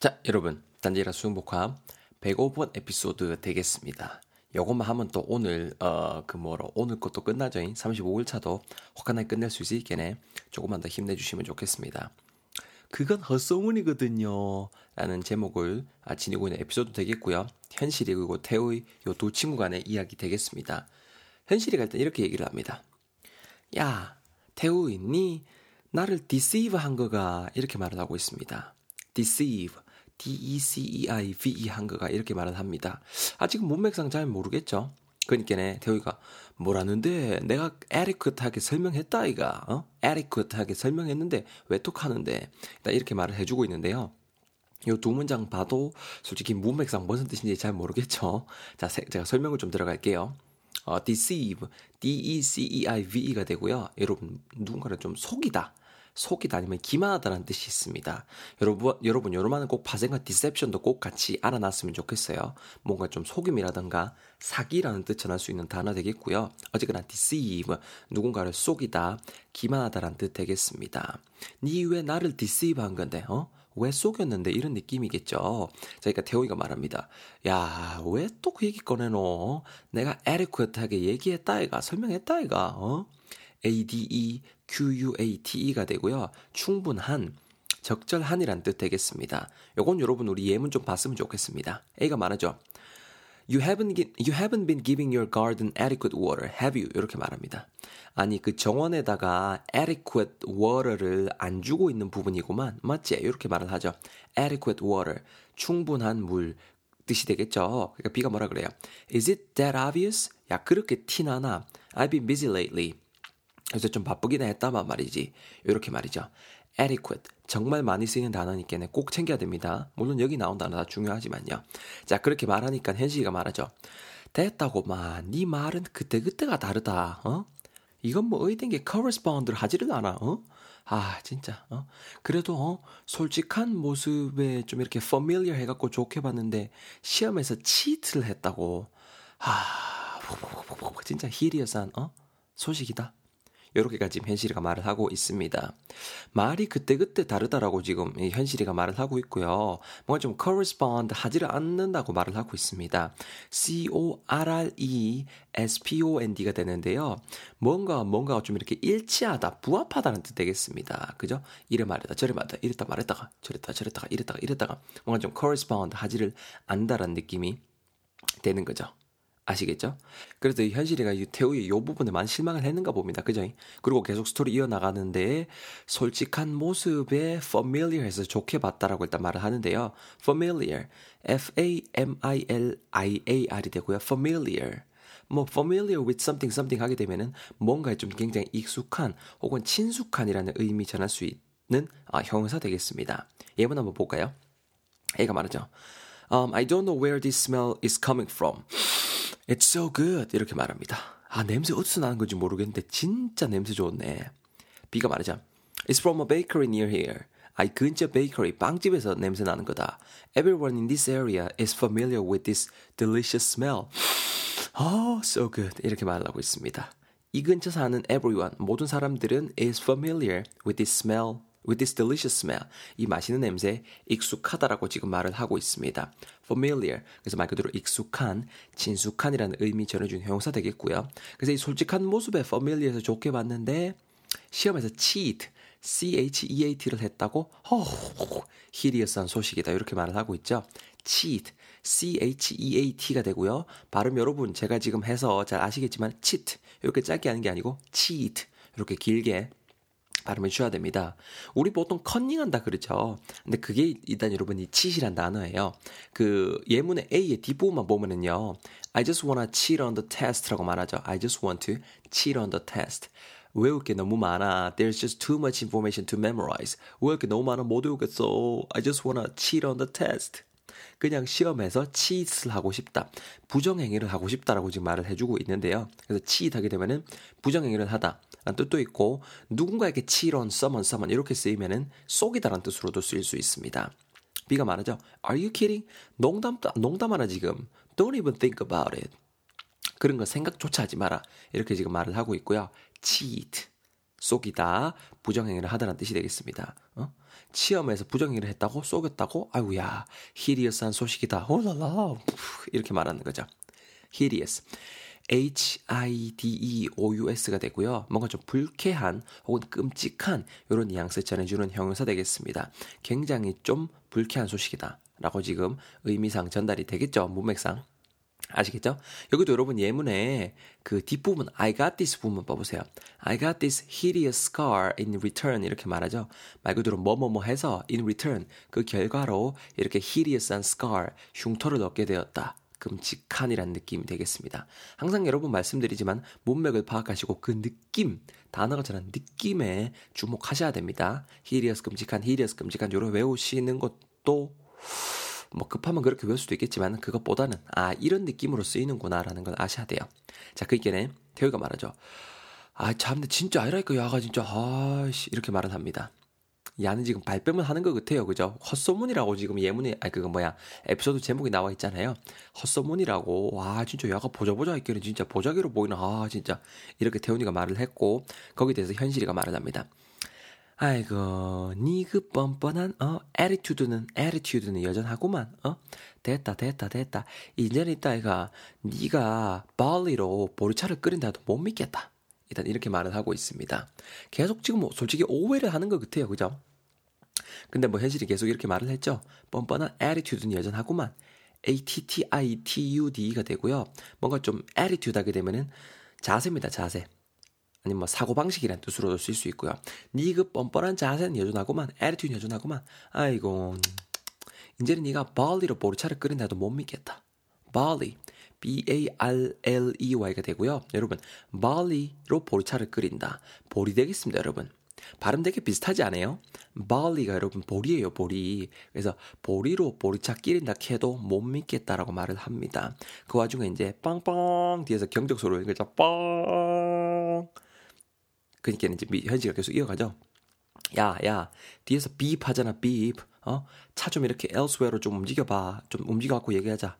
자, 여러분. 단지라 수영복화 105번 에피소드 되겠습니다. 요것만 하면 또 오늘 어 그 뭐로 오늘 것도 끝나죠. 35일 차도 화끈하게 끝낼 수 있겠네. 조금만 더 힘내주시면 좋겠습니다. 그건 헛소문이거든요. 라는 제목을 아, 지니고 있는 에피소드 되겠고요. 현실이 그리고 태우의 요 두 친구 간의 이야기 되겠습니다. 현실이 갈때 이렇게 얘기를 합니다. 야, 태우이, 니 나를 deceive 한 거가 이렇게 말을 하고 있습니다. deceive. D-E-C-E-I-V-E 한 거가 이렇게 말을 합니다. 아직 문맥상 잘 모르겠죠? 그러니까네 태우이가 뭐라는데 내가 에리쿠트하게 설명했다 이가 어? 에리쿠트하게 설명했는데 왜 톡하는데 이렇게 말을 해주고 있는데요. 요두 문장 봐도 솔직히 문맥상 무슨 뜻인지 잘 모르겠죠. 자, 제가 설명을 좀 들어갈게요. 어, deceive, D-E-C-E-I-V-E가 되고요. 여러분 누군가를 좀 속이다. 속이다 아니면 기만하다라는 뜻이 있습니다. 여러분, 여러분, 여러분은 꼭 파생과 디셉션도 꼭 같이 알아놨으면 좋겠어요. 뭔가 좀 속임이라든가 사기라는 뜻 전할 수 있는 단어 되겠고요. 어쨌거나 deceive, 누군가를 속이다, 기만하다라는 뜻 되겠습니다. 니 왜 나를 deceive 한 건데, 어? 왜 속였는데 이런 느낌이겠죠. 자, 그러니까 태호이가 말합니다. 야, 왜 또 그 얘기 꺼내노? 내가 adequate하게 얘기했다 이가 설명했다 이가 어? ADE QUATE가 되고요. 충분한 적절한이란 뜻 되겠습니다. 요건 여러분 우리 예문 좀 봤으면 좋겠습니다. A가 말하죠. You haven't, you haven't been giving your garden adequate water, have you? 이렇게 말합니다. 아니, 그 정원에다가 adequate water를 안 주고 있는 부분이구만. 맞지? 이렇게 말을 하죠. adequate water, 충분한 물 뜻이 되겠죠. 그러니까 B가 뭐라 그래요? Is it that obvious? 야, 그렇게 티나나? I've been busy lately. 그래서 좀 바쁘긴 했다만 말이지. 이렇게 말이죠. adequate. 정말 많이 쓰이는 단어니까 꼭 챙겨야 됩니다. 물론 여기 나온 단어 다 중요하지만요. 자, 그렇게 말하니까 현식이가 말하죠. 됐다고만. 네 말은 그때그때가 다르다. 어? 이건 뭐 의된 게 correspond를 하지를 않아. 어? 아, 진짜. 어? 그래도 어, 솔직한 모습에 좀 이렇게 familiar 해 갖고 좋게 봤는데 시험에서 치트를 했다고. 아, 진짜 히리어스한 어? 소식이다. 이렇게가 지금 현실이가 말을 하고 있습니다. 말이 그때그때 다르다라고 지금 현실이가 말을 하고 있고요. 뭔가 좀 correspond 하지를 않는다고 말을 하고 있습니다. C-O-R-R-E-S-P-O-N-D가 되는데요. 뭔가, 뭔가가 좀 이렇게 일치하다, 부합하다는 뜻 되겠습니다. 그죠? 이래 말했다, 저래 말했다, 이랬다 말했다가, 저랬다, 저랬다가, 이랬다가, 이랬다가, 뭔가 좀 correspond 하지를 않다라는 느낌이 되는 거죠. 아시겠죠? 그래서 현실이가 태우의 이 부분에 많이 실망을 했는가 봅니다. 그죠? 그리고 계속 스토리 이어나가는데 솔직한 모습에 familiar해서 좋게 봤다라고 일단 말을 하는데요. familiar, F-A-M-I-L-I-A-R이 되고요. familiar. 뭐 familiar with something something 하게 되면은 뭔가에 좀 굉장히 익숙한 혹은 친숙한이라는 의미 전할 수 있는 아, 형용사 되겠습니다. 예문 한번 볼까요? A가 말하죠. Um, I don't know where this smell is coming from. It's so good. 이렇게 말합니다. 아, 냄새 어디서 나는 건지 모르겠는데 진짜 냄새 좋네. B가 말하자. It's from a bakery near here. 아, 이 근처 베이커리 빵집에서 냄새 나는 거다. Everyone in this area is familiar with this delicious smell. Oh, so good. 이렇게 말하고 있습니다. 이 근처 사는 everyone, 모든 사람들은 is familiar with this smell with this delicious smell. 이 맛있는 냄새 익숙하다라고 지금 말을 하고 있습니다. familiar. 그래서 말 그대로 익숙한, 친숙한이라는 의미 전해주는 형용사 되겠고요. 그래서 이 솔직한 모습에 familiar에서 좋게 봤는데 시험에서 cheat, C-H-E-A-T를 했다고 허, 히리어스한 소식이다. 이렇게 말을 하고 있죠. cheat, C-H-E-A-T가 되고요. 발음 여러분 제가 지금 해서 잘 아시겠지만 cheat 이렇게 짧게 하는 게 아니고 cheat 이렇게 길게 발음해 주셔야 됩니다. 우리 보통 컨닝한다 그러죠. 근데 그게 일단 여러분 이 cheat이란 단어예요. 그 예문의 A의 뒷부분만 보면은요. I just wanna cheat on the test라고 말하죠. I just want to cheat on the test. 외울 게 너무 많아. There's just too much information to memorize. 외울 게 너무 많아 못 외우겠어. I just wanna cheat on the test. 그냥 시험에서 치잇을 하고 싶다. 부정행위를 하고 싶다라고 지금 말을 해주고 있는데요. 그래서 치잇하게 되면은 부정행위를 하다. 라는 뜻도 있고 누군가에게 치런, 써먼, 써먼 이렇게 쓰이면은 속이다라는 뜻으로도 쓰일 수 있습니다. B가 말하죠. Are you kidding? 농담, 농담하나 지금. Don't even think about it. 그런 거 생각조차 하지 마라. 이렇게 지금 말을 하고 있고요. cheat. 쏘기다, 부정행위를 하다는 뜻이 되겠습니다. 어? 치험에서 부정행위를 했다고 쏘겼다고 아이고야 히리어스한 소식이다 홀랄라 이렇게 말하는 거죠. 히리어스 H-I-D-E-O-U-S가 되고요. 뭔가 좀 불쾌한 혹은 끔찍한 이런 뉘앙스 전해주는 형용사 되겠습니다. 굉장히 좀 불쾌한 소식이다. 라고 지금 의미상 전달이 되겠죠. 문맥상. 아시겠죠? 여기도 여러분 예문에 그 뒷부분 I got this 부분 봐보세요. I got this hideous scar in return 이렇게 말하죠. 말 그대로 뭐뭐뭐 해서 in return 그 결과로 이렇게 hideous한 scar 흉터를 얻게 되었다. 끔찍한이라는 느낌이 되겠습니다. 항상 여러분 말씀드리지만 문맥을 파악하시고 그 느낌 단어가 전한 느낌에 주목하셔야 됩니다. hideous 끔찍한 hideous 끔찍한 요로 외우시는 것도 뭐 급하면 그렇게 외울 수도 있겠지만 그것보다는 아 이런 느낌으로 쓰이는구나라는 걸 아셔야 돼요. 자 그있게는 태우가 말하죠. 아 참, 근 진짜 아니라니까 야가 진짜 아씨 이렇게 말은 합니다. 야는 지금 발뺌을 하는 것 같아요, 그죠? 헛소문이라고 지금 예문에 아 그거 뭐야 에피소드 제목이 나와 있잖아요. 헛소문이라고 와 진짜 야가 보자 보자 했기는 진짜 보자기로 보이나 아 진짜 이렇게 태훈이가 말을 했고 거기에 대해서 현실이가 말을 합니다. 아이고, 니그 뻔뻔한 어 attitude는 attitude는 여전하구만. 어 됐다 됐다 됐다. 이제는 있다 이가 니가 barley로 보리차를 끓인다도 못 믿겠다. 일단 이렇게 말을 하고 있습니다. 계속 지금 뭐 솔직히 오해를 하는 것 같아요. 그죠? 근데 뭐 현실이 계속 이렇게 말을 했죠. 뻔뻔한 attitude는 여전하구만. A-T-T-I-T-U-D가 되고요. 뭔가 좀 attitude 하게 되면은 자세입니다. 자세. 아니면 뭐 사고방식이란 뜻으로도 쓸 수 있고요. 니그 뻔뻔한 자세는 여전하구만. attitude 여전하구만. 아이고. 이제는 네가 barley로 보리차를 끓인다도 못 믿겠다. barley. B-A-R-L-E-Y가 되고요. 여러분, barley로 보리차를 끓인다. 보리 되겠습니다, 여러분. 발음 되게 비슷하지 않아요? barley가 여러분 보리예요, 보리. 그래서 보리로 보리차 끼린다 해도 못 믿겠다라고 말을 합니다. 그 와중에 이제 빵빵 뒤에서 경적 소리를 그죠? 빵. 그러니까 이제 현지가 계속 이어가죠. 야, 야, 뒤에서 비입 하잖아, 비입. 어? 차 좀 이렇게 elsewhere로 좀 움직여봐. 좀 움직여갖고 얘기하자.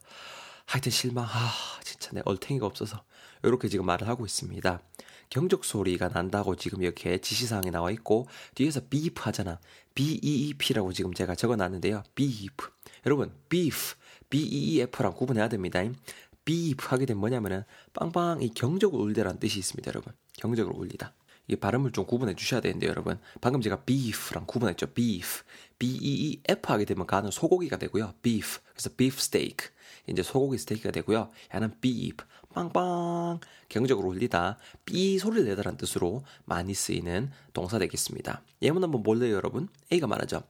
하여튼 실망. 아, 진짜 내 얼탱이가 없어서. 이렇게 지금 말을 하고 있습니다. 경적 소리가 난다고 지금 이렇게 지시사항이 나와 있고, 뒤에서 beef 하잖아. B-E-E-P라고 지금 제가 적어 놨는데요. beef. 여러분, beef, B-E-E-F랑 구분해야 됩니다. beef 하게 되면 뭐냐면은, 빵빵 이 경적을 울리다라는 뜻이 있습니다, 여러분. 경적을 울리다. 이 발음을 좀 구분해 주셔야 되는데 여러분. 방금 제가 beef랑 구분했죠. beef. B-e-e-f 하게 되면 가는 소고기가 되고요. beef. 그래서 beef steak. 이제 소고기 스테이크가 되고요. 야는 beef. 빵빵. 경적으로 울리다. 삐 소리를 내다라는 뜻으로 많이 쓰이는 동사 되겠습니다. 예문 한번 볼래요 여러분? A가 말하죠.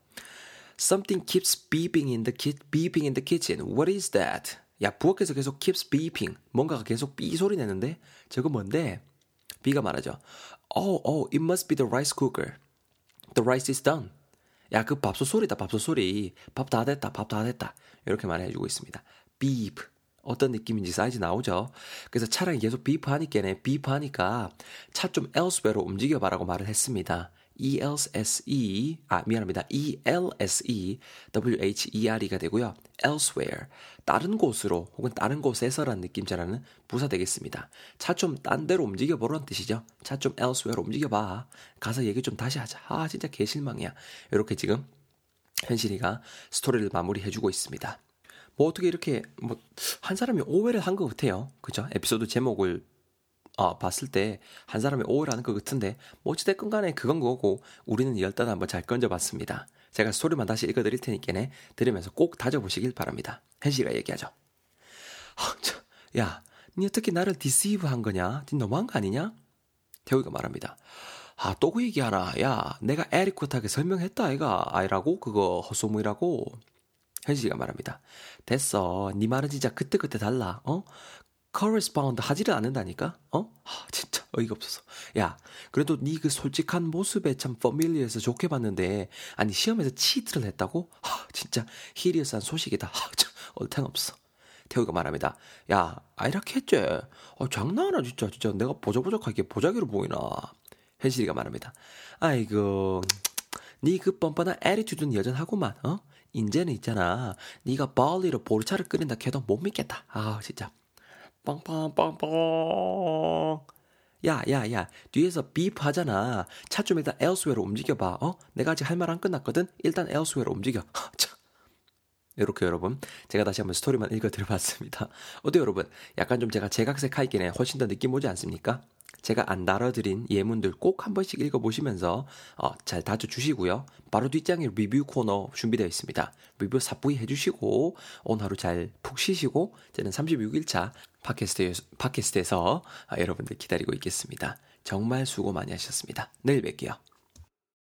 Something keeps beeping in the ki- beeping in the kitchen. What is that? 야 부엌에서 계속 keeps beeping. 뭔가가 계속 삐 소리 내는데? 저거 뭔데? B가 말하죠. Oh, oh, it must be the rice cooker. The rice is done. 야, 그 밥솥 소리다, 밥솥 소리. 밥 다 됐다, 밥 다 됐다. 이렇게 말해주고 있습니다. beep. 어떤 느낌인지 사이즈 나오죠? 그래서 차량이 계속 beep 하니까네, beep 하니까 차 좀 elsewhere로 움직여봐라고 말을 했습니다. E-L-S-E, 아, 미안합니다. E-L-S-E, W-H-E-R-E가 되고요. elsewhere, 다른 곳으로 혹은 다른 곳에서라는 느낌 전하는 부사 되겠습니다. 차 좀 딴 데로 움직여 보라는 뜻이죠. 차 좀 elsewhere로 움직여 봐. 가서 얘기 좀 다시 하자. 아, 진짜 개실망이야. 이렇게 지금 현실이가 스토리를 마무리해 주고 있습니다. 뭐 어떻게 이렇게 뭐 한 사람이 오해를 한 것 같아요. 그죠? 에피소드 제목을 어, 봤을 때 한 사람이 오해를 하는 것 같은데 뭐 어찌됐건 간에 그건 그거고 우리는 일단 한번 잘 건져봤습니다. 제가 스토리만 다시 읽어드릴 테니까네 들으면서 꼭 다져보시길 바랍니다. 현실이가 얘기하죠. 아, 저, 야, 니 어떻게 나를 deceive 한 거냐? 니 너무한 거 아니냐? 태우가 말합니다. 아, 또 그 얘기하나? 야, 내가 에리코트하게 설명했다, 아이가. 아이라고? 그거 헛소문이라고? 현실이가 말합니다. 됐어. 네 말은 진짜 그때그때 달라. 어? Correspond 하지를 않는다니까? 어? 아, 진짜 어이가 없어서. 야, 그래도 네 그 솔직한 모습에 참 familiar해서 좋게 봤는데, 아니, 시험에서 치트를 했다고? 아, 진짜 히리어스한 소식이다. 아, 참, 얼탱 없어. 태우가 말합니다. 야, 아 이렇게 했지? 어, 장난하나, 진짜. 진짜 내가 보자보자하게 보자기로 보이나. 현실이가 말합니다. 아이고, 네그 뻔뻔한 attitude는 여전하구만, 어? 인제는 있잖아. 네가 barley로 보리차를 끓인다 해도 못 믿겠다. 아, 진짜. 빵빵빵빵. 야, 야, 야, 뒤에서 beep 하잖아. 차 좀 일단 elsewhere로 움직여봐. 어? 내가 아직 할 말 안 끝났거든? 일단 elsewhere로 움직여. 참. 이렇게 여러분 제가 다시 한번 스토리만 읽어드려봤습니다. 어때요 여러분? 약간 좀 제가 제각색 하이겐에 훨씬 더 느낌 오지 않습니까? 제가 안 다뤄드린 예문들 꼭 한 번씩 읽어보시면서 어, 잘 다져주시고요. 바로 뒷장에 리뷰 코너 준비되어 있습니다. 리뷰 사부이 해주시고 오늘 하루 잘 푹 쉬시고 저는 36일차 팟캐스트에서, 팟캐스트에서 아, 여러분들 기다리고 있겠습니다. 정말 수고 많이 하셨습니다. 내일 뵐게요.